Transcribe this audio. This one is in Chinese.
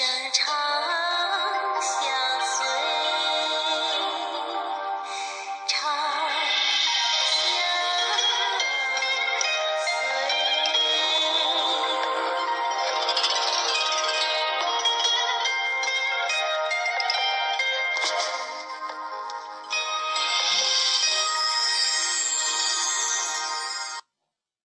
的茶